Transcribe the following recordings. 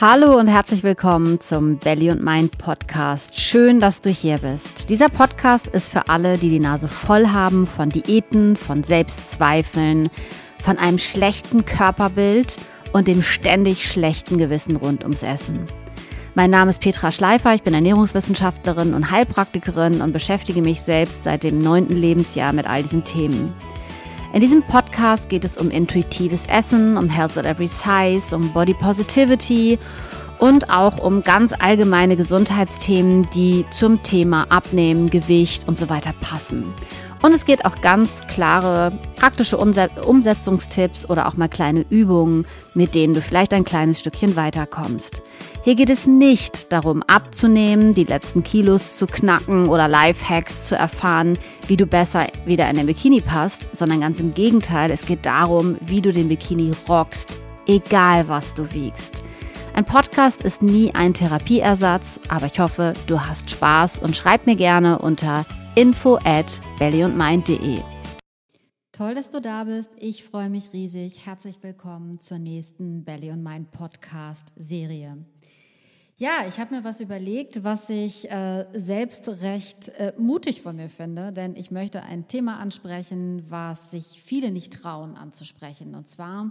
Hallo und herzlich willkommen zum Belly und Mind Podcast. Schön, dass du hier bist. Dieser Podcast ist für alle, die die Nase voll haben von Diäten, von Selbstzweifeln, von einem schlechten Körperbild und dem ständig schlechten Gewissen rund ums Essen. Mein Name ist Petra Schleifer, ich bin Ernährungswissenschaftlerin und Heilpraktikerin und beschäftige mich selbst seit dem neunten Lebensjahr mit all diesen Themen. In diesem Podcast geht es um intuitives Essen, um Health at Every Size, um Body Positivity und auch um ganz allgemeine Gesundheitsthemen, die zum Thema Abnehmen, Gewicht und so weiter passen. Und es geht auch ganz klare praktische Umsetzungstipps oder auch mal kleine Übungen, mit denen du vielleicht ein kleines Stückchen weiterkommst. Hier geht es nicht darum, abzunehmen, die letzten Kilos zu knacken oder Lifehacks zu erfahren, wie du besser wieder in den Bikini passt, sondern ganz im Gegenteil, es geht darum, wie du den Bikini rockst, egal was du wiegst. Ein Podcast ist nie ein Therapieersatz, aber ich hoffe, du hast Spaß und schreib mir gerne unter info at bellyundmind.de. Toll, dass du da bist. Ich freue mich riesig. Herzlich willkommen zur nächsten Belly und Mind Podcast Serie. Ja, ich habe mir was überlegt, was ich äh, selbst recht äh, mutig von mir finde, denn ich möchte ein Thema ansprechen, was sich viele nicht trauen anzusprechen. Und zwar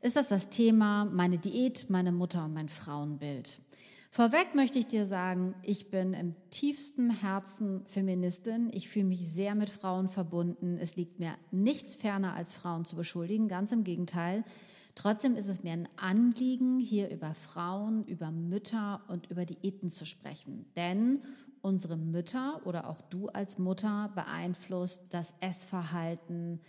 ist das das Thema meine Diät, meine Mutter und mein Frauenbild. Vorweg möchte ich dir sagen, ich bin im tiefsten Herzen Feministin. Ich fühle mich sehr mit Frauen verbunden. Es liegt mir nichts ferner, als Frauen zu beschuldigen. Ganz im Gegenteil. Trotzdem ist es mir ein Anliegen, hier über Frauen, über Mütter und über Diäten zu sprechen. Denn unsere Mütter oder auch du als Mutter beeinflusst das Essverhalten,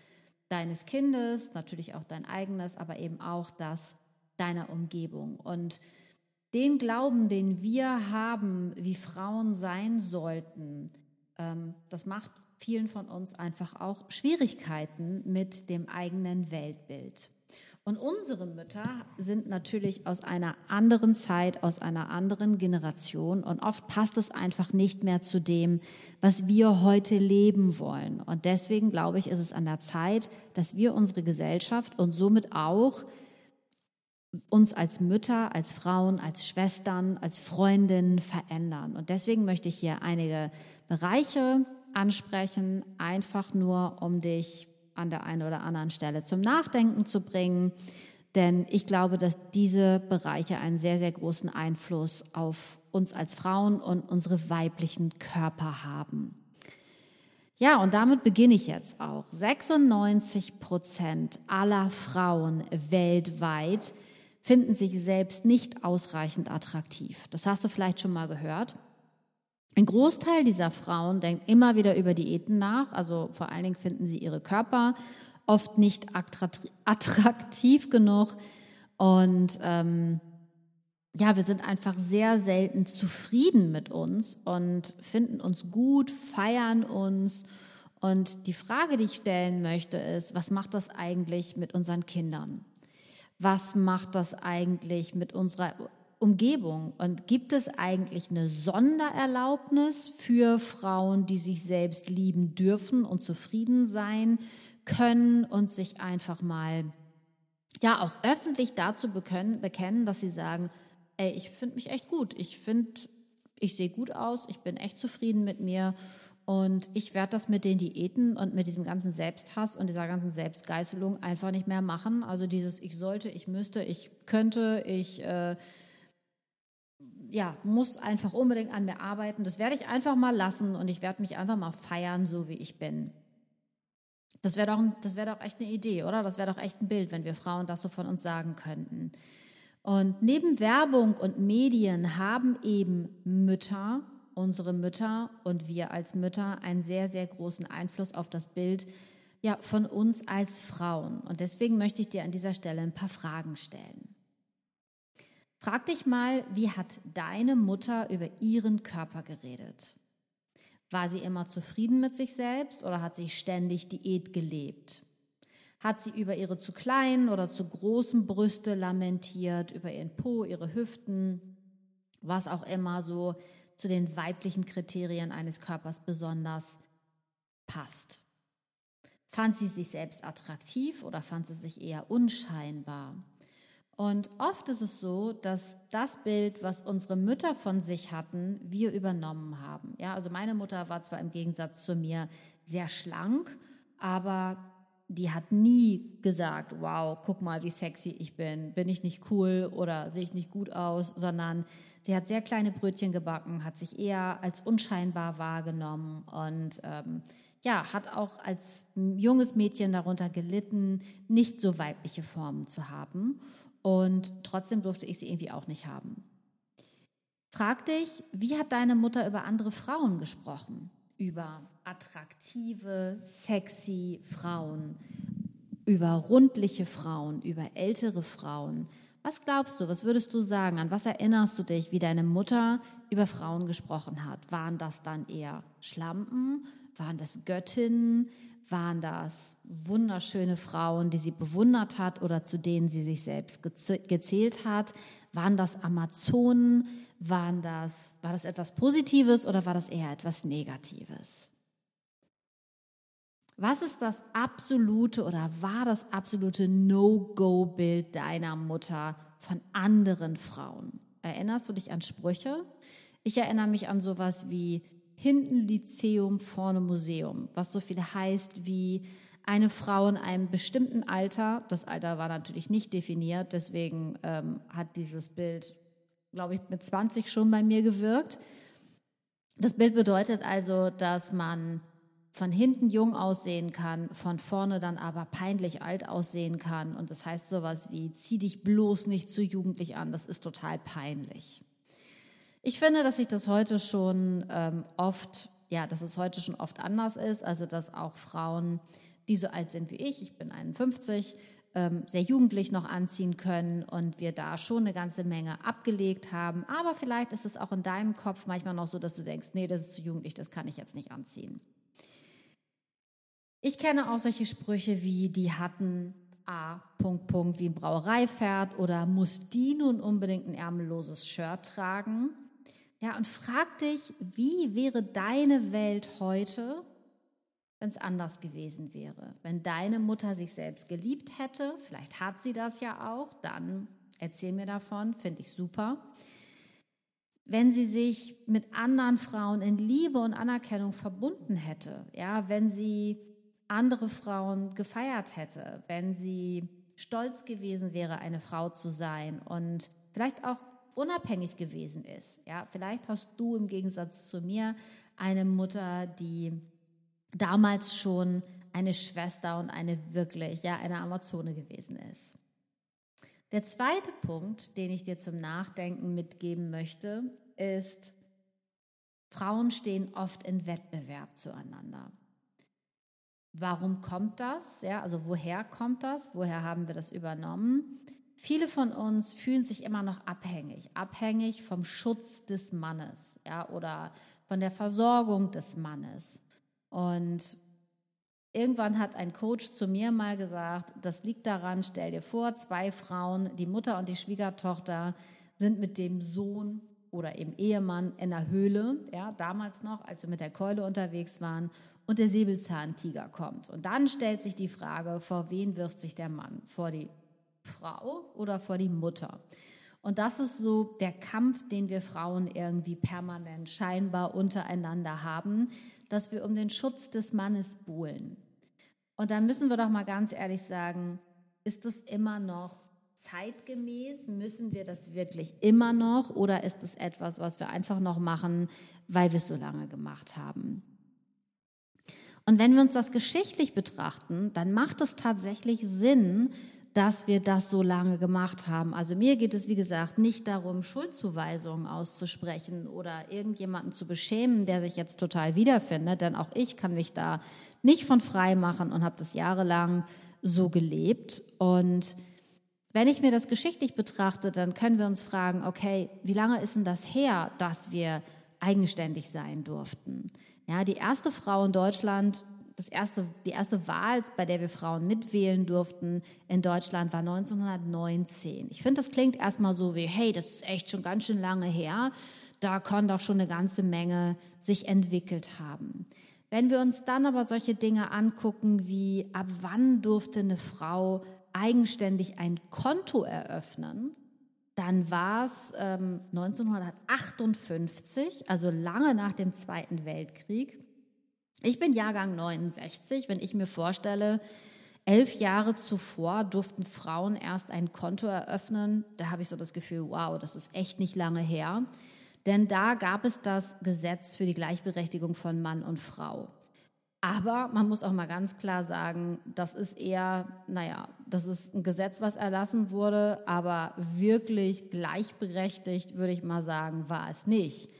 deines Kindes, natürlich auch dein eigenes, aber eben auch das deiner Umgebung. Und den Glauben, den wir haben, wie Frauen sein sollten, ähm, das macht vielen von uns einfach auch Schwierigkeiten mit dem eigenen Weltbild. Und unsere Mütter sind natürlich aus einer anderen Zeit, aus einer anderen Generation und oft passt es einfach nicht mehr zu dem, was wir heute leben wollen. Und deswegen glaube ich, ist es an der Zeit, dass wir unsere Gesellschaft und somit auch uns als Mütter, als Frauen, als Schwestern, als Freundinnen verändern. Und deswegen möchte ich hier einige Bereiche ansprechen, einfach nur um dich an der einen oder anderen Stelle zum Nachdenken zu bringen. Denn ich glaube, dass diese Bereiche einen sehr, sehr großen Einfluss auf uns als Frauen und unsere weiblichen Körper haben. Ja, und damit beginne ich jetzt auch. 96 Prozent aller Frauen weltweit finden sich selbst nicht ausreichend attraktiv. Das hast du vielleicht schon mal gehört. Ein Großteil dieser Frauen denkt immer wieder über Diäten nach. Also vor allen Dingen finden sie ihre Körper oft nicht attraktiv genug. Und ähm, ja, wir sind einfach sehr selten zufrieden mit uns und finden uns gut, feiern uns. Und die Frage, die ich stellen möchte, ist, was macht das eigentlich mit unseren Kindern? Was macht das eigentlich mit unserer Umgebung. Und gibt es eigentlich eine Sondererlaubnis für Frauen, die sich selbst lieben dürfen und zufrieden sein können und sich einfach mal ja auch öffentlich dazu bekennen, dass sie sagen, ey, ich finde mich echt gut, ich finde, ich sehe gut aus, ich bin echt zufrieden mit mir und ich werde das mit den Diäten und mit diesem ganzen Selbsthass und dieser ganzen Selbstgeißelung einfach nicht mehr machen. Also dieses ich sollte, ich müsste, ich könnte, ich äh, ja, muss einfach unbedingt an mir arbeiten. Das werde ich einfach mal lassen und ich werde mich einfach mal feiern, so wie ich bin. Das wäre doch, wär doch echt eine Idee, oder? Das wäre doch echt ein Bild, wenn wir Frauen das so von uns sagen könnten. Und neben Werbung und Medien haben eben Mütter, unsere Mütter und wir als Mütter einen sehr, sehr großen Einfluss auf das Bild ja, von uns als Frauen. Und deswegen möchte ich dir an dieser Stelle ein paar Fragen stellen. Frag dich mal, wie hat deine Mutter über ihren Körper geredet? War sie immer zufrieden mit sich selbst oder hat sie ständig Diät gelebt? Hat sie über ihre zu kleinen oder zu großen Brüste lamentiert, über ihren Po, ihre Hüften, was auch immer so zu den weiblichen Kriterien eines Körpers besonders passt? Fand sie sich selbst attraktiv oder fand sie sich eher unscheinbar? Und oft ist es so, dass das Bild, was unsere Mütter von sich hatten, wir übernommen haben. Ja, also meine Mutter war zwar im Gegensatz zu mir sehr schlank, aber die hat nie gesagt, wow, guck mal, wie sexy ich bin, bin ich nicht cool oder sehe ich nicht gut aus, sondern sie hat sehr kleine Brötchen gebacken, hat sich eher als unscheinbar wahrgenommen und ähm, ja, hat auch als junges Mädchen darunter gelitten, nicht so weibliche Formen zu haben. Und trotzdem durfte ich sie irgendwie auch nicht haben. Frag dich, wie hat deine Mutter über andere Frauen gesprochen? Über attraktive, sexy Frauen, über rundliche Frauen, über ältere Frauen. Was glaubst du, was würdest du sagen? An was erinnerst du dich, wie deine Mutter über Frauen gesprochen hat? Waren das dann eher Schlampen? Waren das Göttinnen? Waren das wunderschöne Frauen, die sie bewundert hat oder zu denen sie sich selbst gezählt hat? Waren das Amazonen? Waren das, war das etwas Positives oder war das eher etwas Negatives? Was ist das absolute oder war das absolute No-Go-Bild deiner Mutter von anderen Frauen? Erinnerst du dich an Sprüche? Ich erinnere mich an sowas wie hinten Lyzeum, vorne Museum, was so viel heißt wie eine Frau in einem bestimmten Alter, das Alter war natürlich nicht definiert, deswegen ähm, hat dieses Bild, glaube ich, mit 20 schon bei mir gewirkt. Das Bild bedeutet also, dass man von hinten jung aussehen kann, von vorne dann aber peinlich alt aussehen kann. Und das heißt sowas wie, zieh dich bloß nicht zu jugendlich an, das ist total peinlich. Ich finde, dass sich das heute schon ähm, oft, ja, dass es heute schon oft anders ist. Also, dass auch Frauen, die so alt sind wie ich, ich bin 51, ähm, sehr jugendlich noch anziehen können und wir da schon eine ganze Menge abgelegt haben. Aber vielleicht ist es auch in deinem Kopf manchmal noch so, dass du denkst, nee, das ist zu jugendlich, das kann ich jetzt nicht anziehen. Ich kenne auch solche Sprüche wie, die hatten A, Punkt, Punkt, wie ein Brauereipferd oder muss die nun unbedingt ein ärmelloses Shirt tragen? Ja, und frag dich, wie wäre deine Welt heute, wenn es anders gewesen wäre? Wenn deine Mutter sich selbst geliebt hätte, vielleicht hat sie das ja auch, dann erzähl mir davon, finde ich super. Wenn sie sich mit anderen Frauen in Liebe und Anerkennung verbunden hätte, ja, wenn sie andere Frauen gefeiert hätte, wenn sie stolz gewesen wäre, eine Frau zu sein und vielleicht auch unabhängig gewesen ist. Ja, vielleicht hast du im Gegensatz zu mir eine Mutter, die damals schon eine Schwester und eine wirklich, ja, eine Amazone gewesen ist. Der zweite Punkt, den ich dir zum Nachdenken mitgeben möchte, ist, Frauen stehen oft in Wettbewerb zueinander. Warum kommt das? Ja, also woher kommt das? Woher haben wir das übernommen? Viele von uns fühlen sich immer noch abhängig, abhängig vom Schutz des Mannes, ja, oder von der Versorgung des Mannes. Und irgendwann hat ein Coach zu mir mal gesagt, das liegt daran, stell dir vor, zwei Frauen, die Mutter und die Schwiegertochter sind mit dem Sohn oder eben Ehemann in der Höhle, ja, damals noch, als wir mit der Keule unterwegs waren, und der Säbelzahntiger kommt. Und dann stellt sich die Frage, vor wen wirft sich der Mann? Vor die Frau oder vor die Mutter. Und das ist so der Kampf, den wir Frauen irgendwie permanent scheinbar untereinander haben, dass wir um den Schutz des Mannes buhlen. Und da müssen wir doch mal ganz ehrlich sagen, ist das immer noch zeitgemäß? Müssen wir das wirklich immer noch? Oder ist es etwas, was wir einfach noch machen, weil wir es so lange gemacht haben? Und wenn wir uns das geschichtlich betrachten, dann macht es tatsächlich Sinn, dass wir das so lange gemacht haben. Also mir geht es, wie gesagt, nicht darum, Schuldzuweisungen auszusprechen oder irgendjemanden zu beschämen, der sich jetzt total wiederfindet, denn auch ich kann mich da nicht von frei machen und habe das jahrelang so gelebt. Und wenn ich mir das geschichtlich betrachte, dann können wir uns fragen, okay, wie lange ist denn das her, dass wir eigenständig sein durften? Ja, die erste Frau in Deutschland, das erste, die erste Wahl, bei der wir Frauen mitwählen durften in Deutschland, war 1919. Ich finde, das klingt erstmal so wie, hey, das ist echt schon ganz schön lange her. Da kann doch schon eine ganze Menge sich entwickelt haben. Wenn wir uns dann aber solche Dinge angucken, wie ab wann durfte eine Frau eigenständig ein Konto eröffnen, dann war es ähm, 1958, also lange nach dem Zweiten Weltkrieg. Ich bin Jahrgang 69, wenn ich mir vorstelle, elf Jahre zuvor durften Frauen erst ein Konto eröffnen. Da habe ich so das Gefühl, wow, das ist echt nicht lange her. Denn da gab es das Gesetz für die Gleichberechtigung von Mann und Frau. Aber man muss auch mal ganz klar sagen, das ist eher, naja, das ist ein Gesetz, was erlassen wurde, aber wirklich gleichberechtigt, würde ich mal sagen, war es nicht.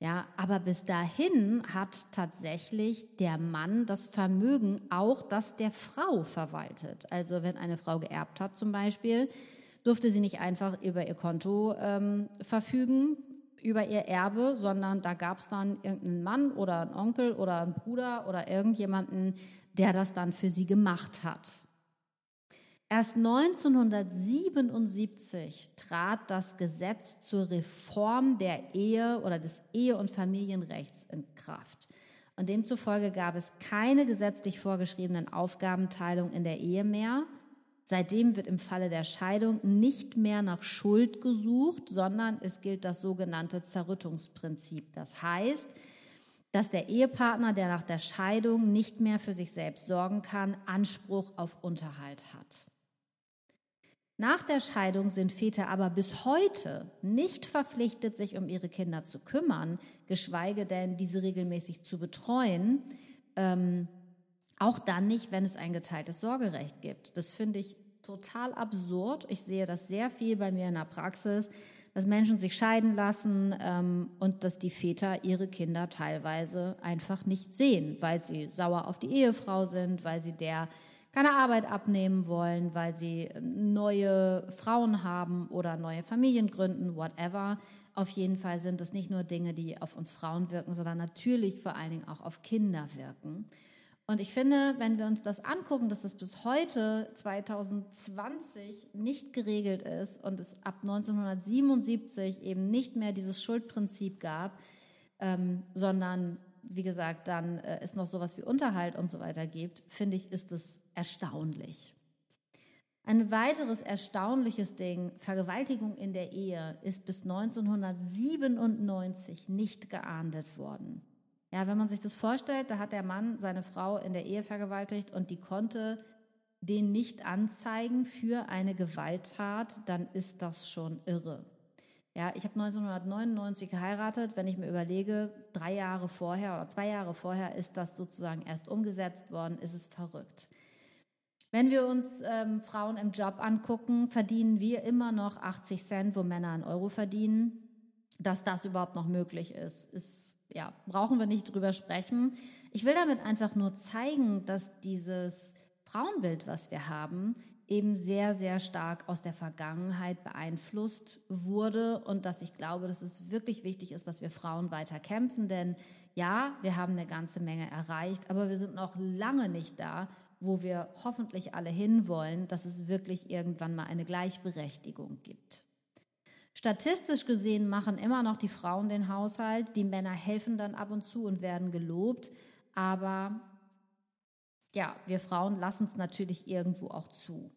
Ja, aber bis dahin hat tatsächlich der Mann das Vermögen auch das der Frau verwaltet. Also wenn eine Frau geerbt hat zum Beispiel, durfte sie nicht einfach über ihr Konto ähm, verfügen, über ihr Erbe, sondern da gab es dann irgendeinen Mann oder einen Onkel oder einen Bruder oder irgendjemanden, der das dann für sie gemacht hat. Erst 1977 trat das Gesetz zur Reform der Ehe oder des Ehe- und Familienrechts in Kraft. Und demzufolge gab es keine gesetzlich vorgeschriebenen Aufgabenteilung in der Ehe mehr, Seitdem wird im Falle der Scheidung nicht mehr nach Schuld gesucht, sondern es gilt das sogenannte Zerrüttungsprinzip. Das heißt, dass der Ehepartner, der nach der Scheidung nicht mehr für sich selbst sorgen kann, Anspruch auf Unterhalt hat. Nach der Scheidung sind Väter aber bis heute nicht verpflichtet, sich um ihre Kinder zu kümmern, geschweige denn diese regelmäßig zu betreuen. Ähm, auch dann nicht, wenn es ein geteiltes Sorgerecht gibt. Das finde ich total absurd. Ich sehe das sehr viel bei mir in der Praxis, dass Menschen sich scheiden lassen ähm, und dass die Väter ihre Kinder teilweise einfach nicht sehen, weil sie sauer auf die Ehefrau sind, weil sie der keine Arbeit abnehmen wollen, weil sie ähm, neue Frauen haben oder neue Familien gründen, whatever. Auf jeden Fall sind das nicht nur Dinge, die auf uns Frauen wirken, sondern natürlich vor allen Dingen auch auf Kinder wirken. Und ich finde, wenn wir uns das angucken, dass das bis heute 2020 nicht geregelt ist und es ab 1977 eben nicht mehr dieses Schuldprinzip gab, ähm, sondern wie gesagt, dann äh, es noch sowas wie Unterhalt und so weiter gibt, finde ich, ist es erstaunlich. Ein weiteres erstaunliches Ding, Vergewaltigung in der Ehe, ist bis 1997 nicht geahndet worden. Ja, wenn man sich das vorstellt, da hat der Mann seine Frau in der Ehe vergewaltigt und die konnte den nicht anzeigen für eine Gewalttat, dann ist das schon irre. Ja, ich habe 1999 geheiratet. Wenn ich mir überlege, drei Jahre vorher oder zwei Jahre vorher ist das sozusagen erst umgesetzt worden, ist es verrückt. Wenn wir uns ähm, Frauen im Job angucken, verdienen wir immer noch 80 Cent, wo Männer einen Euro verdienen. Dass das überhaupt noch möglich ist, ist ja, brauchen wir nicht drüber sprechen. Ich will damit einfach nur zeigen, dass dieses Frauenbild, was wir haben, eben sehr, sehr stark aus der Vergangenheit beeinflusst wurde und dass ich glaube, dass es wirklich wichtig ist, dass wir Frauen weiter kämpfen, denn ja, wir haben eine ganze Menge erreicht, aber wir sind noch lange nicht da, wo wir hoffentlich alle hinwollen, dass es wirklich irgendwann mal eine Gleichberechtigung gibt. Statistisch gesehen machen immer noch die Frauen den Haushalt, die Männer helfen dann ab und zu und werden gelobt, aber ja, wir Frauen lassen es natürlich irgendwo auch zu.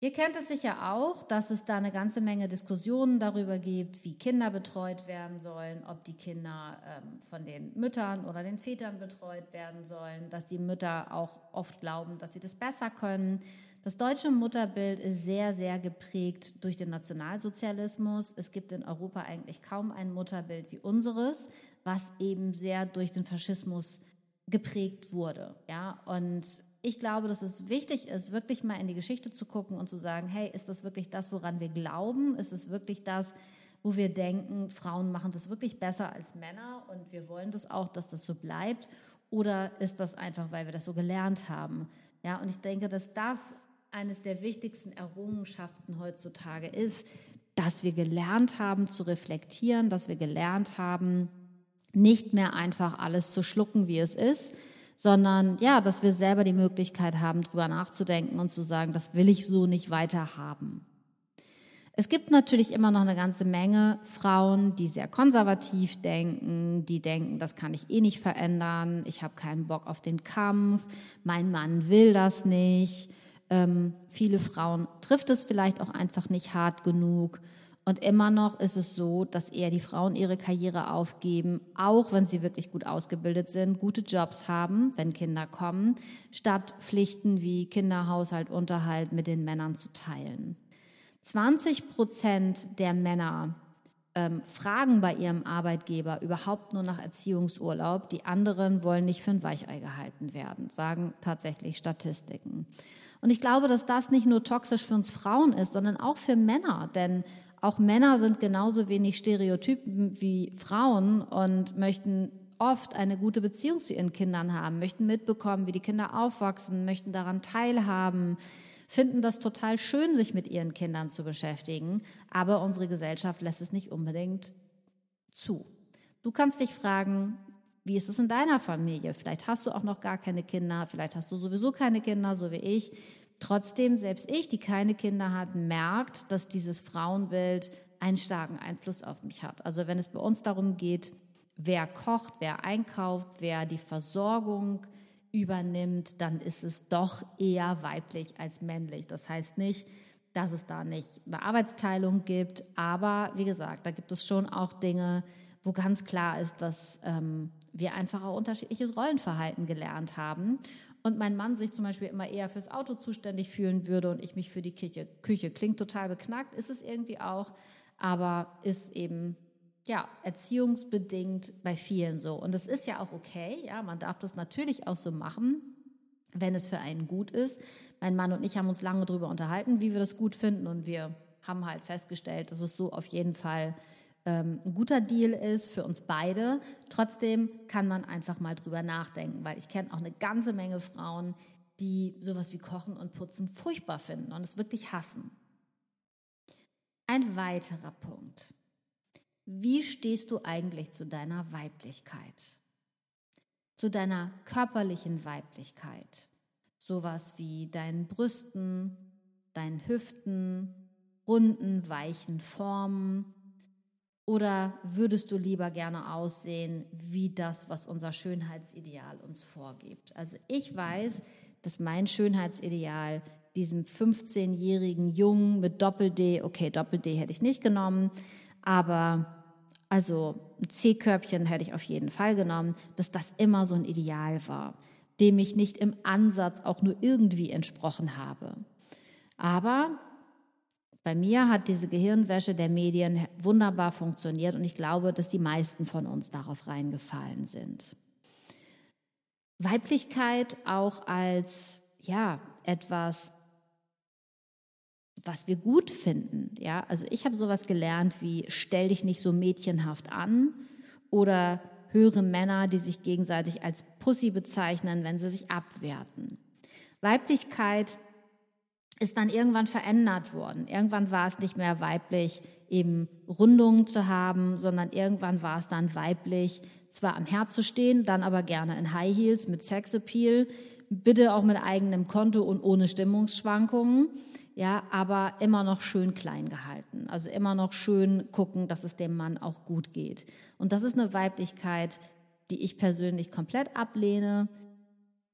Ihr kennt es sicher auch, dass es da eine ganze Menge Diskussionen darüber gibt, wie Kinder betreut werden sollen, ob die Kinder ähm, von den Müttern oder den Vätern betreut werden sollen, dass die Mütter auch oft glauben, dass sie das besser können, das deutsche Mutterbild ist sehr, sehr geprägt durch den Nationalsozialismus. Es gibt in Europa eigentlich kaum ein Mutterbild wie unseres, was eben sehr durch den Faschismus geprägt wurde. Ja, und ich glaube, dass es wichtig ist, wirklich mal in die Geschichte zu gucken und zu sagen, hey, ist das wirklich das, woran wir glauben? Ist es wirklich das, wo wir denken, Frauen machen das wirklich besser als Männer und wir wollen das auch, dass das so bleibt? Oder ist das einfach, weil wir das so gelernt haben? Ja, und ich denke, dass das eines der wichtigsten Errungenschaften heutzutage ist, dass wir gelernt haben zu reflektieren, dass wir gelernt haben, nicht mehr einfach alles zu schlucken, wie es ist, sondern ja, dass wir selber die Möglichkeit haben, drüber nachzudenken und zu sagen, das will ich so nicht weiter haben. Es gibt natürlich immer noch eine ganze Menge Frauen, die sehr konservativ denken, die denken, das kann ich eh nicht verändern, ich habe keinen Bock auf den Kampf, mein Mann will das nicht Ähm, viele Frauen trifft es vielleicht auch einfach nicht hart genug. Und immer noch ist es so, dass eher die Frauen ihre Karriere aufgeben, auch wenn sie wirklich gut ausgebildet sind, gute Jobs haben, wenn Kinder kommen, statt Pflichten wie Kinderhaushalt, Unterhalt mit den Männern zu teilen. 20 Prozent der Männer ähm, fragen bei ihrem Arbeitgeber überhaupt nur nach Erziehungsurlaub. Die anderen wollen nicht für ein Weichei gehalten werden, sagen tatsächlich Statistiken. Und ich glaube, dass das nicht nur toxisch für uns Frauen ist, sondern auch für Männer. Denn auch Männer sind genauso wenig Stereotypen wie Frauen und möchten oft eine gute Beziehung zu ihren Kindern haben, möchten mitbekommen, wie die Kinder aufwachsen, möchten daran teilhaben, finden das total schön, sich mit ihren Kindern zu beschäftigen, aber unsere Gesellschaft lässt es nicht unbedingt zu. Du kannst dich fragen, wie ist es in deiner Familie? Vielleicht hast du auch noch gar keine Kinder, vielleicht hast du sowieso keine Kinder, so wie ich. Trotzdem, selbst ich, die keine Kinder hat, merkt, dass dieses Frauenbild einen starken Einfluss auf mich hat. Also wenn es bei uns darum geht, wer kocht, wer einkauft, wer die Versorgung übernimmt, dann ist es doch eher weiblich als männlich. Das heißt nicht, dass es da nicht eine Arbeitsteilung gibt, aber wie gesagt, da gibt es schon auch Dinge, wo ganz klar ist, dass ähm, wir einfach auch unterschiedliches Rollenverhalten gelernt haben und mein Mann sich zum Beispiel immer eher fürs Auto zuständig fühlen würde und ich mich für die Küche. Küche. Klingt total beknackt, ist es irgendwie auch, aber ist eben ja, erziehungsbedingt bei vielen so. Und das ist ja auch okay, ja, man darf das natürlich auch so machen, wenn es für einen gut ist. Mein Mann und ich haben uns lange darüber unterhalten, wie wir das gut finden und wir haben halt festgestellt, dass es so auf jeden Fall ähm, ein guter Deal ist für uns beide. Trotzdem kann man einfach mal drüber nachdenken, weil ich kenne auch eine ganze Menge Frauen, die sowas wie Kochen und Putzen furchtbar finden und es wirklich hassen. Ein weiterer Punkt. Wie stehst du eigentlich zu deiner Weiblichkeit? Zu deiner körperlichen Weiblichkeit? Sowas wie deinen Brüsten, deinen Hüften, runden, weichen Formen? Oder würdest du lieber gerne aussehen wie das, was unser Schönheitsideal uns vorgibt? Also ich weiß, dass mein Schönheitsideal diesem 15-jährigen Jungen mit Doppel-D, okay, Doppel-D hätte ich nicht genommen, aber also ein C-Körbchen hätte ich auf jeden Fall genommen, dass das immer so ein Ideal war, dem ich nicht im Ansatz auch nur irgendwie entsprochen habe. Aber bei mir hat diese Gehirnwäsche der Medien wunderbar funktioniert und ich glaube, dass die meisten von uns darauf reingefallen sind. Weiblichkeit auch als ja, etwas was wir gut finden. Ja, also ich habe sowas gelernt wie stell dich nicht so mädchenhaft an oder höre Männer, die sich gegenseitig als Pussy bezeichnen, wenn sie sich abwerten. Weiblichkeit ist dann irgendwann verändert worden. Irgendwann war es nicht mehr weiblich, eben Rundungen zu haben, sondern irgendwann war es dann weiblich, zwar am Herz zu stehen, dann aber gerne in High Heels mit Sexappeal, bitte auch mit eigenem Konto und ohne Stimmungsschwankungen ja, aber immer noch schön klein gehalten. Also immer noch schön gucken, dass es dem Mann auch gut geht. Und das ist eine Weiblichkeit, die ich persönlich komplett ablehne.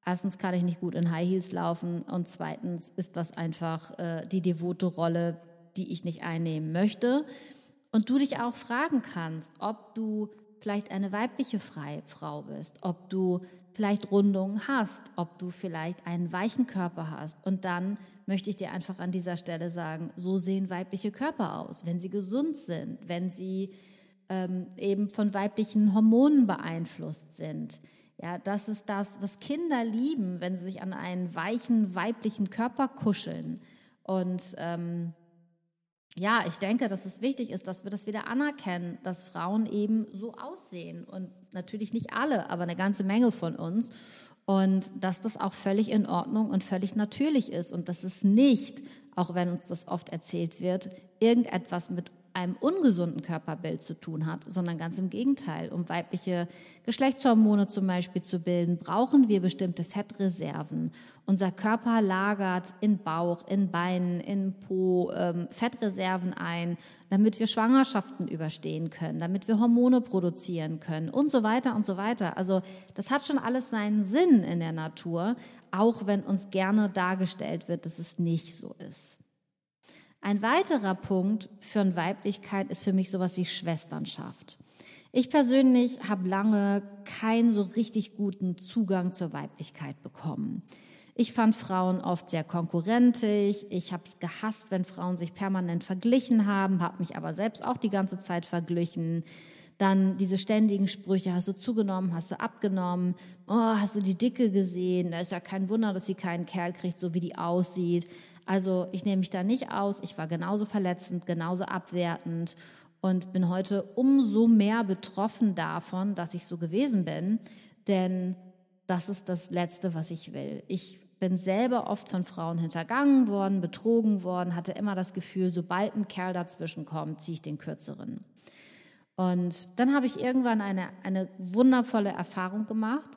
Erstens kann ich nicht gut in High Heels laufen und zweitens ist das einfach äh, die devote Rolle, die ich nicht einnehmen möchte. Und du dich auch fragen kannst, ob du vielleicht eine weibliche Frau bist, ob du vielleicht Rundungen hast, ob du vielleicht einen weichen Körper hast. Und dann möchte ich dir einfach an dieser Stelle sagen, so sehen weibliche Körper aus, wenn sie gesund sind, wenn sie ähm, eben von weiblichen Hormonen beeinflusst sind. Ja, das ist das, was Kinder lieben, wenn sie sich an einen weichen weiblichen Körper kuscheln. Und ähm, ja, ich denke, dass es wichtig ist, dass wir das wieder anerkennen, dass Frauen eben so aussehen. Und natürlich nicht alle, aber eine ganze Menge von uns. Und dass das auch völlig in Ordnung und völlig natürlich ist. Und dass es nicht, auch wenn uns das oft erzählt wird, irgendetwas mit einem ungesunden Körperbild zu tun hat, sondern ganz im Gegenteil. Um weibliche Geschlechtshormone zum Beispiel zu bilden, brauchen wir bestimmte Fettreserven. Unser Körper lagert in Bauch, in Beinen, in Po ähm, Fettreserven ein, damit wir Schwangerschaften überstehen können, damit wir Hormone produzieren können und so weiter und so weiter. Also das hat schon alles seinen Sinn in der Natur, auch wenn uns gerne dargestellt wird, dass es nicht so ist. Ein weiterer Punkt für Weiblichkeit ist für mich sowas wie Schwesternschaft. Ich persönlich habe lange keinen so richtig guten Zugang zur Weiblichkeit bekommen. Ich fand Frauen oft sehr konkurrentig. Ich habe es gehasst, wenn Frauen sich permanent verglichen haben, habe mich aber selbst auch die ganze Zeit verglichen. Dann diese ständigen Sprüche, hast du zugenommen, hast du abgenommen, oh, hast du die Dicke gesehen, da ist ja kein Wunder, dass sie keinen Kerl kriegt, so wie die aussieht. Also ich nehme mich da nicht aus, ich war genauso verletzend, genauso abwertend und bin heute umso mehr betroffen davon, dass ich so gewesen bin, denn das ist das Letzte, was ich will. Ich bin selber oft von Frauen hintergangen worden, betrogen worden, hatte immer das Gefühl, sobald ein Kerl dazwischen kommt, ziehe ich den kürzeren. Und dann habe ich irgendwann eine, eine wundervolle Erfahrung gemacht,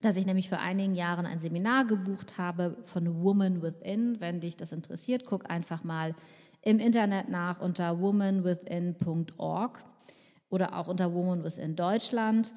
dass ich nämlich vor einigen Jahren ein Seminar gebucht habe von Woman Within. Wenn dich das interessiert, guck einfach mal im Internet nach unter womanwithin.org oder auch unter Woman Within Deutschland.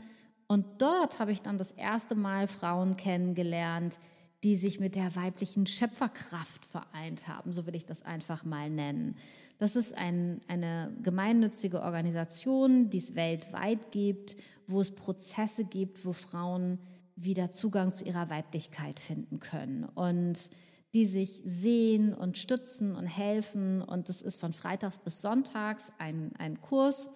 Und dort habe ich dann das erste Mal Frauen kennengelernt, die sich mit der weiblichen Schöpferkraft vereint haben, so will ich das einfach mal nennen. Das ist ein, eine gemeinnützige Organisation, die es weltweit gibt, wo es Prozesse gibt, wo Frauen wieder Zugang zu ihrer Weiblichkeit finden können und die sich sehen und stützen und helfen. Und das ist von Freitags bis Sonntags ein, ein Kurs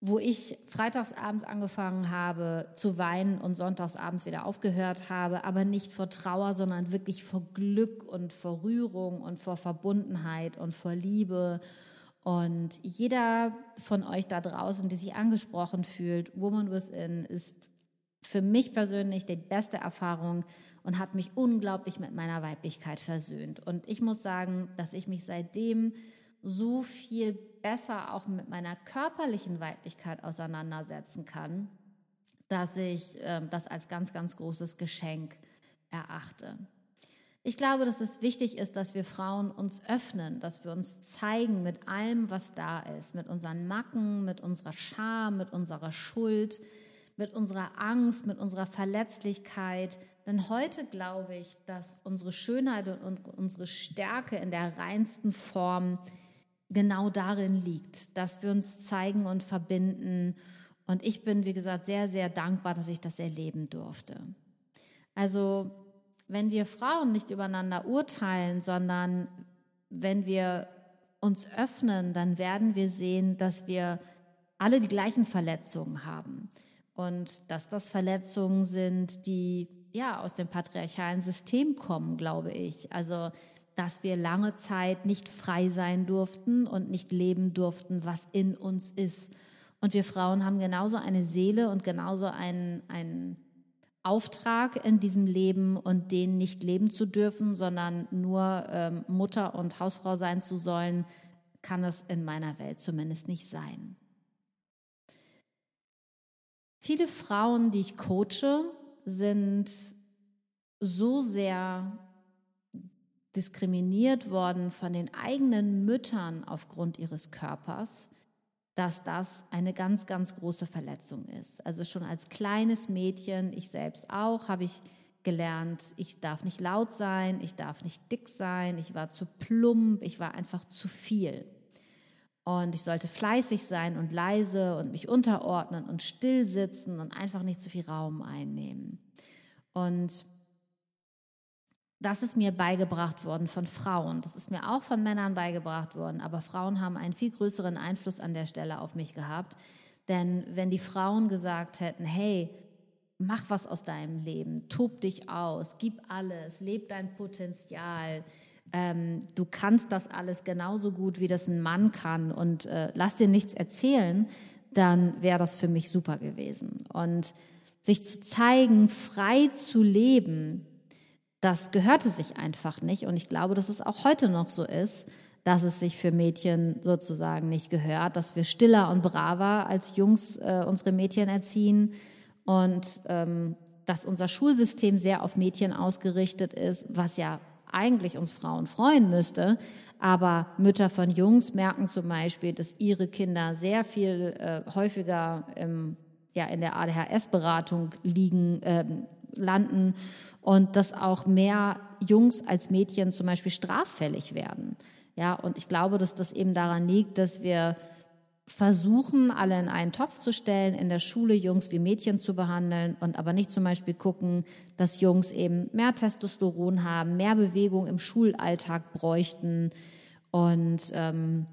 wo ich freitagsabends angefangen habe zu weinen und sonntagsabends wieder aufgehört habe, aber nicht vor Trauer, sondern wirklich vor Glück und vor Rührung und vor Verbundenheit und vor Liebe. Und jeder von euch da draußen, die sich angesprochen fühlt, Woman Within, ist für mich persönlich die beste Erfahrung und hat mich unglaublich mit meiner Weiblichkeit versöhnt. Und ich muss sagen, dass ich mich seitdem so viel besser auch mit meiner körperlichen Weiblichkeit auseinandersetzen kann, dass ich äh, das als ganz, ganz großes Geschenk erachte. Ich glaube, dass es wichtig ist, dass wir Frauen uns öffnen, dass wir uns zeigen mit allem, was da ist, mit unseren Macken, mit unserer Scham, mit unserer Schuld, mit unserer Angst, mit unserer Verletzlichkeit. Denn heute glaube ich, dass unsere Schönheit und unsere Stärke in der reinsten Form genau darin liegt, dass wir uns zeigen und verbinden. Und ich bin, wie gesagt, sehr, sehr dankbar, dass ich das erleben durfte. Also, wenn wir Frauen nicht übereinander urteilen, sondern wenn wir uns öffnen, dann werden wir sehen, dass wir alle die gleichen Verletzungen haben und dass das Verletzungen sind, die ja aus dem patriarchalen System kommen, glaube ich. Also dass wir lange Zeit nicht frei sein durften und nicht leben durften, was in uns ist. Und wir Frauen haben genauso eine Seele und genauso einen, einen Auftrag in diesem Leben und den nicht leben zu dürfen, sondern nur ähm, Mutter und Hausfrau sein zu sollen, kann es in meiner Welt zumindest nicht sein. Viele Frauen, die ich coache, sind so sehr diskriminiert worden von den eigenen Müttern aufgrund ihres Körpers, dass das eine ganz, ganz große Verletzung ist. Also schon als kleines Mädchen, ich selbst auch, habe ich gelernt, ich darf nicht laut sein, ich darf nicht dick sein, ich war zu plump, ich war einfach zu viel. Und ich sollte fleißig sein und leise und mich unterordnen und still sitzen und einfach nicht zu viel Raum einnehmen. Und das ist mir beigebracht worden von Frauen. Das ist mir auch von Männern beigebracht worden. Aber Frauen haben einen viel größeren Einfluss an der Stelle auf mich gehabt. Denn wenn die Frauen gesagt hätten, hey, mach was aus deinem Leben, tob dich aus, gib alles, leb dein Potenzial, ähm, du kannst das alles genauso gut, wie das ein Mann kann und äh, lass dir nichts erzählen, dann wäre das für mich super gewesen. Und sich zu zeigen, frei zu leben, das gehörte sich einfach nicht. Und ich glaube, dass es auch heute noch so ist, dass es sich für Mädchen sozusagen nicht gehört, dass wir stiller und braver als Jungs äh, unsere Mädchen erziehen und ähm, dass unser Schulsystem sehr auf Mädchen ausgerichtet ist, was ja eigentlich uns Frauen freuen müsste. Aber Mütter von Jungs merken zum Beispiel, dass ihre Kinder sehr viel äh, häufiger im, ja, in der ADHS-Beratung liegen, äh, landen und dass auch mehr Jungs als Mädchen zum Beispiel straffällig werden. Ja, und ich glaube, dass das eben daran liegt, dass wir versuchen, alle in einen Topf zu stellen, in der Schule Jungs wie Mädchen zu behandeln und aber nicht zum Beispiel gucken, dass Jungs eben mehr Testosteron haben, mehr Bewegung im Schulalltag bräuchten und ähm,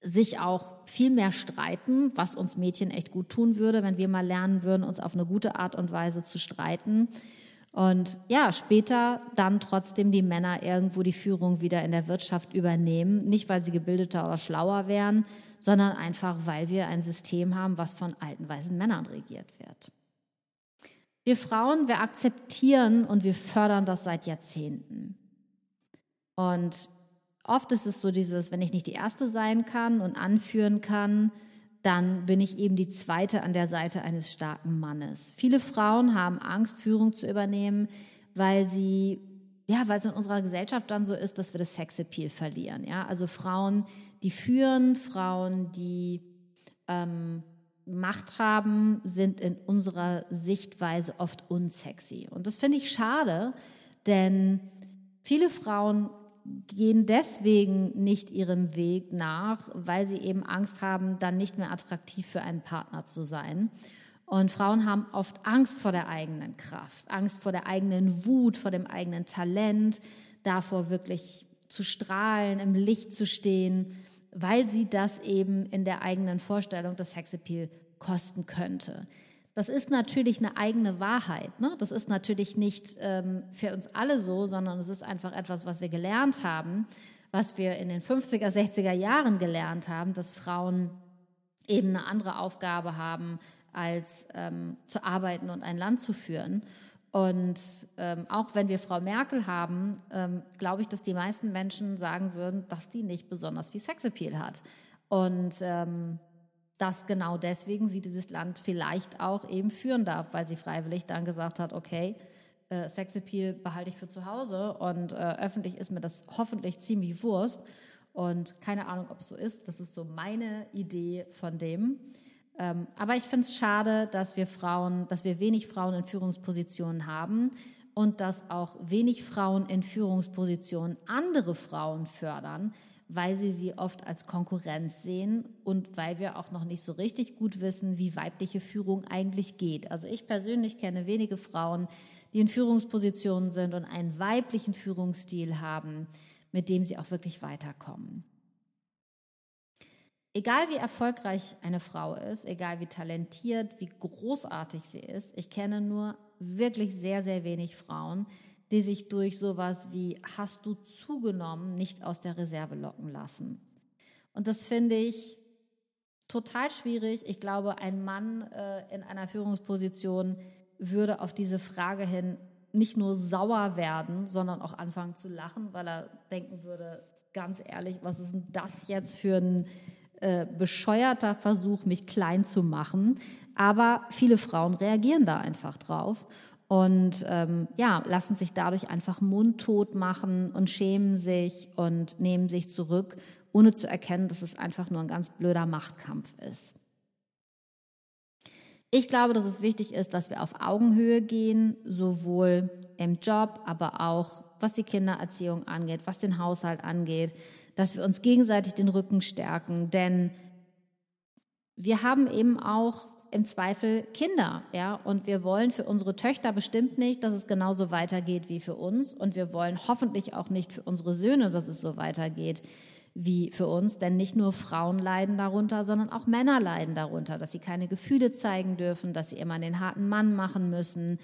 sich auch viel mehr streiten, was uns Mädchen echt gut tun würde, wenn wir mal lernen würden, uns auf eine gute Art und Weise zu streiten und ja, später dann trotzdem die Männer irgendwo die Führung wieder in der Wirtschaft übernehmen. Nicht, weil sie gebildeter oder schlauer wären, sondern einfach, weil wir ein System haben, was von alten weißen Männern regiert wird. Wir Frauen, wir akzeptieren und wir fördern das seit Jahrzehnten. Und oft ist es so dieses, wenn ich nicht die Erste sein kann und anführen kann, dann bin ich eben die zweite an der Seite eines starken Mannes. Viele Frauen haben Angst, Führung zu übernehmen, weil sie ja, weil es in unserer Gesellschaft dann so ist, dass wir das Sexappeal verlieren. Ja, also Frauen, die führen, Frauen, die ähm, Macht haben, sind in unserer Sichtweise oft unsexy. Und das finde ich schade, denn viele Frauen gehen deswegen nicht ihrem Weg nach, weil sie eben Angst haben, dann nicht mehr attraktiv für einen Partner zu sein. Und Frauen haben oft Angst vor der eigenen Kraft, Angst vor der eigenen Wut, vor dem eigenen Talent, davor wirklich zu strahlen, im Licht zu stehen, weil sie das eben in der eigenen Vorstellung des Sexappeal kosten könnte. Das ist natürlich eine eigene Wahrheit. Ne? Das ist natürlich nicht ähm, für uns alle so, sondern es ist einfach etwas, was wir gelernt haben, was wir in den 50er, 60er Jahren gelernt haben, dass Frauen eben eine andere Aufgabe haben, als ähm, zu arbeiten und ein Land zu führen. Und ähm, auch wenn wir Frau Merkel haben, ähm, glaube ich, dass die meisten Menschen sagen würden, dass die nicht besonders viel Sexappeal hat. Und ähm, dass genau deswegen sie dieses Land vielleicht auch eben führen darf, weil sie freiwillig dann gesagt hat, okay, äh, Sexappeal behalte ich für zu Hause und äh, öffentlich ist mir das hoffentlich ziemlich Wurst. Und keine Ahnung, ob es so ist. Das ist so meine Idee von dem. Ähm, aber ich finde es schade, dass wir Frauen, dass wir wenig Frauen in Führungspositionen haben und dass auch wenig Frauen in Führungspositionen andere Frauen fördern, weil sie sie oft als Konkurrenz sehen und weil wir auch noch nicht so richtig gut wissen, wie weibliche Führung eigentlich geht. Also ich persönlich kenne wenige Frauen, die in Führungspositionen sind und einen weiblichen Führungsstil haben, mit dem sie auch wirklich weiterkommen. Egal wie erfolgreich eine Frau ist, egal wie talentiert, wie großartig sie ist, ich kenne nur wirklich sehr, sehr wenig Frauen, die sich durch sowas wie hast du zugenommen nicht aus der Reserve locken lassen. Und das finde ich total schwierig. Ich glaube, ein Mann äh, in einer Führungsposition würde auf diese Frage hin nicht nur sauer werden, sondern auch anfangen zu lachen, weil er denken würde, ganz ehrlich, was ist denn das jetzt für ein äh, bescheuerter Versuch, mich klein zu machen. Aber viele Frauen reagieren da einfach drauf und ähm, ja, lassen sich dadurch einfach mundtot machen und schämen sich und nehmen sich zurück, ohne zu erkennen, dass es einfach nur ein ganz blöder Machtkampf ist. Ich glaube, dass es wichtig ist, dass wir auf Augenhöhe gehen, sowohl im Job, aber auch was die Kindererziehung angeht, was den Haushalt angeht, dass wir uns gegenseitig den Rücken stärken, denn wir haben eben auch im Zweifel Kinder, ja, und wir wollen für unsere Töchter bestimmt nicht, dass es genauso weitergeht wie für uns. Und wir wollen hoffentlich auch nicht für unsere Söhne, dass es so weitergeht wie für uns, denn nicht nur Frauen leiden darunter, sondern auch Männer leiden darunter, dass sie keine Gefühle zeigen dürfen, dass sie immer den harten Mann machen müssen,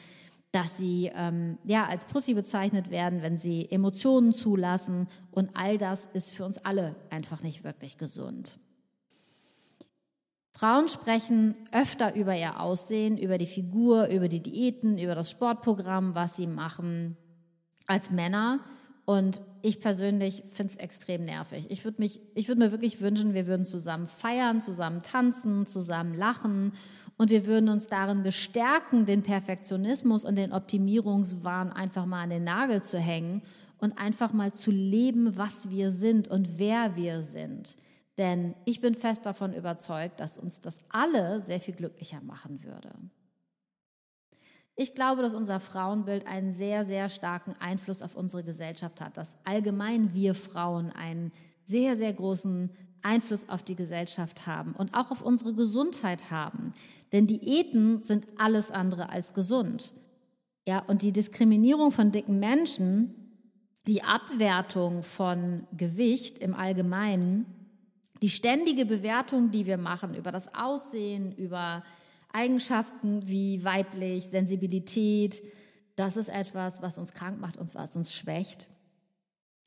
dass sie ähm, ja als Pussy bezeichnet werden, wenn sie Emotionen zulassen. Und all das ist für uns alle einfach nicht wirklich gesund. Frauen sprechen öfter über ihr Aussehen, über die Figur, über die Diäten, über das Sportprogramm, was sie machen, als Männer. Und ich persönlich finde es extrem nervig. Ich würde würde mir wirklich wünschen, wir würden zusammen feiern, zusammen tanzen, zusammen lachen und wir würden uns darin bestärken, den Perfektionismus und den Optimierungswahn einfach mal an den Nagel zu hängen und einfach mal zu leben, was wir sind und wer wir sind. Denn ich bin fest davon überzeugt, dass uns das alle sehr viel glücklicher machen würde. Ich glaube, dass unser Frauenbild einen sehr, sehr starken Einfluss auf unsere Gesellschaft hat, dass allgemein wir Frauen einen sehr, sehr großen Einfluss auf die Gesellschaft haben und auch auf unsere Gesundheit haben. Denn Diäten sind alles andere als gesund. Ja, und die Diskriminierung von dicken Menschen, die Abwertung von Gewicht im Allgemeinen, die ständige Bewertung, die wir machen über das Aussehen, über Eigenschaften wie weiblich, Sensibilität, das ist etwas, was uns krank macht und was uns schwächt.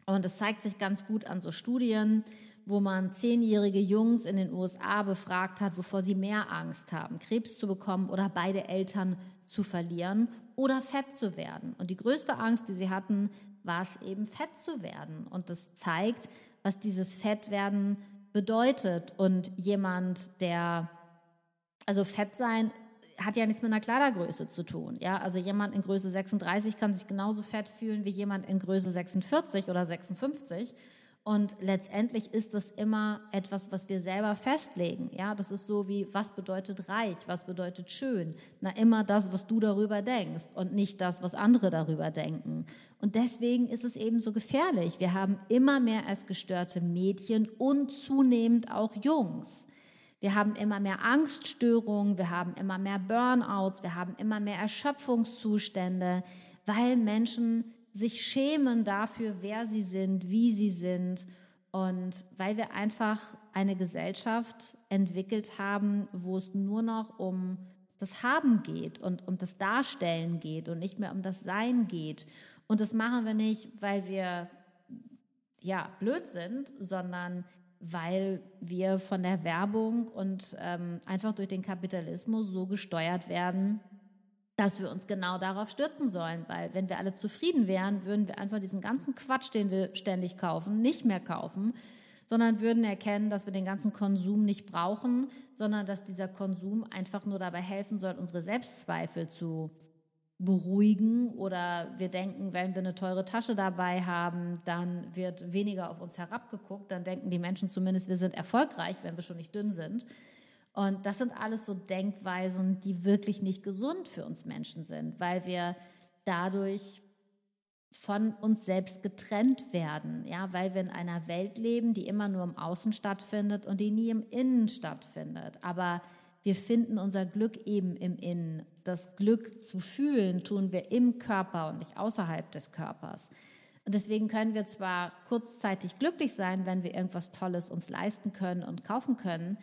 Und es zeigt sich ganz gut an so Studien, wo man zehnjährige Jungs in den USA befragt hat, wovor sie mehr Angst haben, Krebs zu bekommen oder beide Eltern zu verlieren oder fett zu werden. Und die größte Angst, die sie hatten, war es eben fett zu werden. Und das zeigt, was dieses Fettwerden bedeutet. Und jemand, der also Fett sein hat ja nichts mit einer Kleidergröße zu tun. Ja, also jemand in Größe 36 kann sich genauso fett fühlen wie jemand in Größe 46 oder 56. Und letztendlich ist das immer etwas, was wir selber festlegen. Ja, das ist so wie, was bedeutet reich, was bedeutet schön. Na, immer das, was du darüber denkst und nicht das, was andere darüber denken. Und deswegen ist es eben so gefährlich. Wir haben immer mehr essgestörte Mädchen und zunehmend auch Jungs. Wir haben immer mehr Angststörungen, wir haben immer mehr Burnouts, wir haben immer mehr Erschöpfungszustände, weil Menschen sich schämen dafür, wer sie sind, wie sie sind und weil wir einfach eine Gesellschaft entwickelt haben, wo es nur noch um das Haben geht und um das Darstellen geht und nicht mehr um das Sein geht. Und das machen wir nicht, weil wir ja blöd sind, sondern weil wir von der Werbung und ähm, einfach durch den Kapitalismus so gesteuert werden, dass wir uns genau darauf stürzen sollen. Weil wenn wir alle zufrieden wären, würden wir einfach diesen ganzen Quatsch, den wir ständig kaufen, nicht mehr kaufen, sondern würden erkennen, dass wir den ganzen Konsum nicht brauchen, sondern dass dieser Konsum einfach nur dabei helfen soll, unsere Selbstzweifel zu beruhigen oder wir denken, wenn wir eine teure Tasche dabei haben, dann wird weniger auf uns herabgeguckt, dann denken die Menschen zumindest, wir sind erfolgreich, wenn wir schon nicht dünn sind. Und das sind alles so Denkweisen, die wirklich nicht gesund für uns Menschen sind, weil wir dadurch von uns selbst getrennt werden, ja, weil wir in einer Welt leben, die immer nur im Außen stattfindet und die nie im Innen stattfindet. Aber wir finden unser Glück eben im Innen. Das Glück zu fühlen tun wir im Körper und nicht außerhalb des Körpers. Und deswegen können wir zwar kurzzeitig glücklich sein, wenn wir irgendwas Tolles uns leisten können und kaufen können,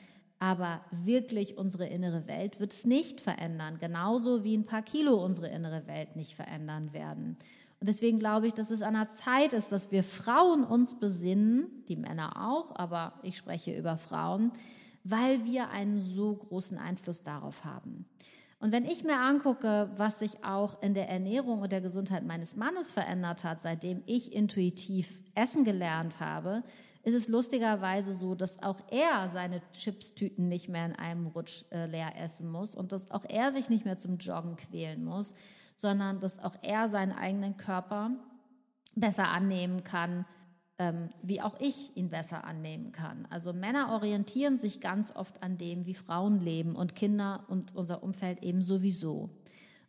aber wirklich unsere innere Welt wird es nicht verändern, genauso wie ein paar Kilo unsere innere Welt nicht verändern werden. Und deswegen glaube ich, dass es an der Zeit ist, dass wir Frauen uns besinnen, die Männer auch, aber ich spreche über Frauen, weil wir einen so großen Einfluss darauf haben. Und wenn ich mir angucke, was sich auch in der Ernährung und der Gesundheit meines Mannes verändert hat, seitdem ich intuitiv essen gelernt habe, ist es lustigerweise so, dass auch er seine Chipstüten nicht mehr in einem Rutsch äh, leer essen muss und dass auch er sich nicht mehr zum Joggen quälen muss, sondern dass auch er seinen eigenen Körper besser annehmen kann, ähm, wie auch ich ihn besser annehmen kann. Also Männer orientieren sich ganz oft an dem, wie Frauen leben und Kinder und unser Umfeld eben sowieso.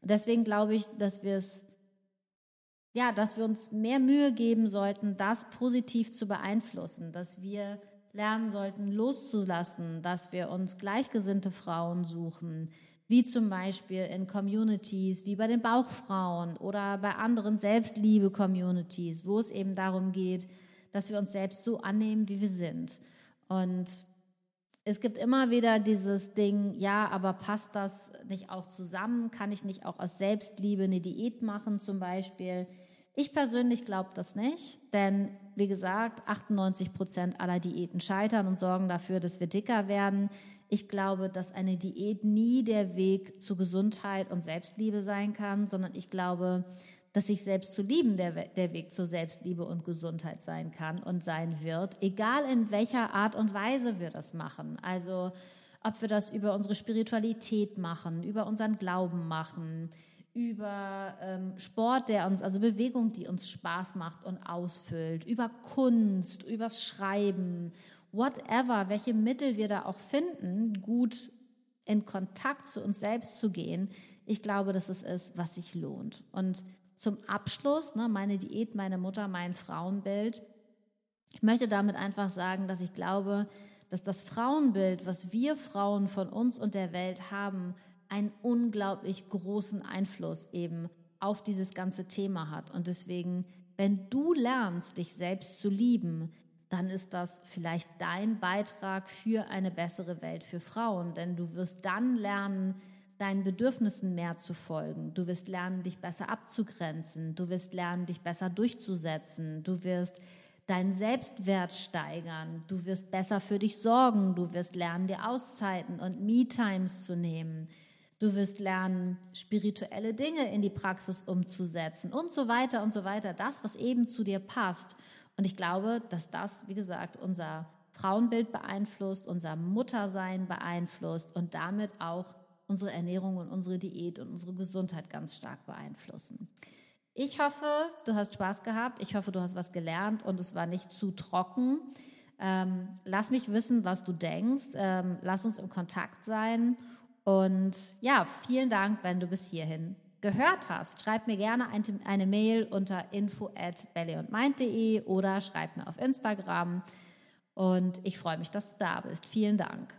Deswegen glaube ich, dass wir es ja, dass wir uns mehr Mühe geben sollten, das positiv zu beeinflussen, dass wir lernen sollten, loszulassen, dass wir uns gleichgesinnte Frauen suchen, wie zum Beispiel in Communities, wie bei den Bauchfrauen oder bei anderen Selbstliebe-Communities, wo es eben darum geht, dass wir uns selbst so annehmen, wie wir sind. Und es gibt immer wieder dieses Ding, ja, aber passt das nicht auch zusammen? Kann ich nicht auch aus Selbstliebe eine Diät machen zum Beispiel? Ich persönlich glaube das nicht, denn wie gesagt, 98 Prozent aller Diäten scheitern und sorgen dafür, dass wir dicker werden. Ich glaube, dass eine Diät nie der Weg zu Gesundheit und Selbstliebe sein kann, sondern ich glaube, dass sich selbst zu lieben der, der Weg zur Selbstliebe und Gesundheit sein kann und sein wird, egal in welcher Art und Weise wir das machen. Also ob wir das über unsere Spiritualität machen, über unseren Glauben machen, über ähm, Sport, der uns, also Bewegung, die uns Spaß macht und ausfüllt, über Kunst, übers Schreiben, whatever, welche Mittel wir da auch finden, gut in Kontakt zu uns selbst zu gehen. Ich glaube, dass es ist, was sich lohnt. Und zum Abschluss, ne, meine Diät, meine Mutter, mein Frauenbild. Ich möchte damit einfach sagen, dass ich glaube, dass das Frauenbild, was wir Frauen von uns und der Welt haben, einen unglaublich großen Einfluss eben auf dieses ganze Thema hat. Und deswegen, wenn du lernst, dich selbst zu lieben, dann ist das vielleicht dein Beitrag für eine bessere Welt für Frauen. Denn du wirst dann lernen, deinen Bedürfnissen mehr zu folgen. Du wirst lernen, dich besser abzugrenzen. Du wirst lernen, dich besser durchzusetzen. Du wirst deinen Selbstwert steigern. Du wirst besser für dich sorgen. Du wirst lernen, dir Auszeiten und Me-Times zu nehmen. Du wirst lernen, spirituelle Dinge in die Praxis umzusetzen und so weiter und so weiter. Das, was eben zu dir passt. Und ich glaube, dass das, wie gesagt, unser Frauenbild beeinflusst, unser Muttersein beeinflusst und damit auch unsere Ernährung und unsere Diät und unsere Gesundheit ganz stark beeinflussen. Ich hoffe, du hast Spaß gehabt. Ich hoffe, du hast was gelernt und es war nicht zu trocken. Ähm, lass mich wissen, was du denkst. Ähm, lass uns im Kontakt sein. Und ja, vielen Dank, wenn du bis hierhin gehört hast. Schreib mir gerne ein, eine Mail unter info at bellyundmind.de oder schreib mir auf Instagram. Und ich freue mich, dass du da bist. Vielen Dank.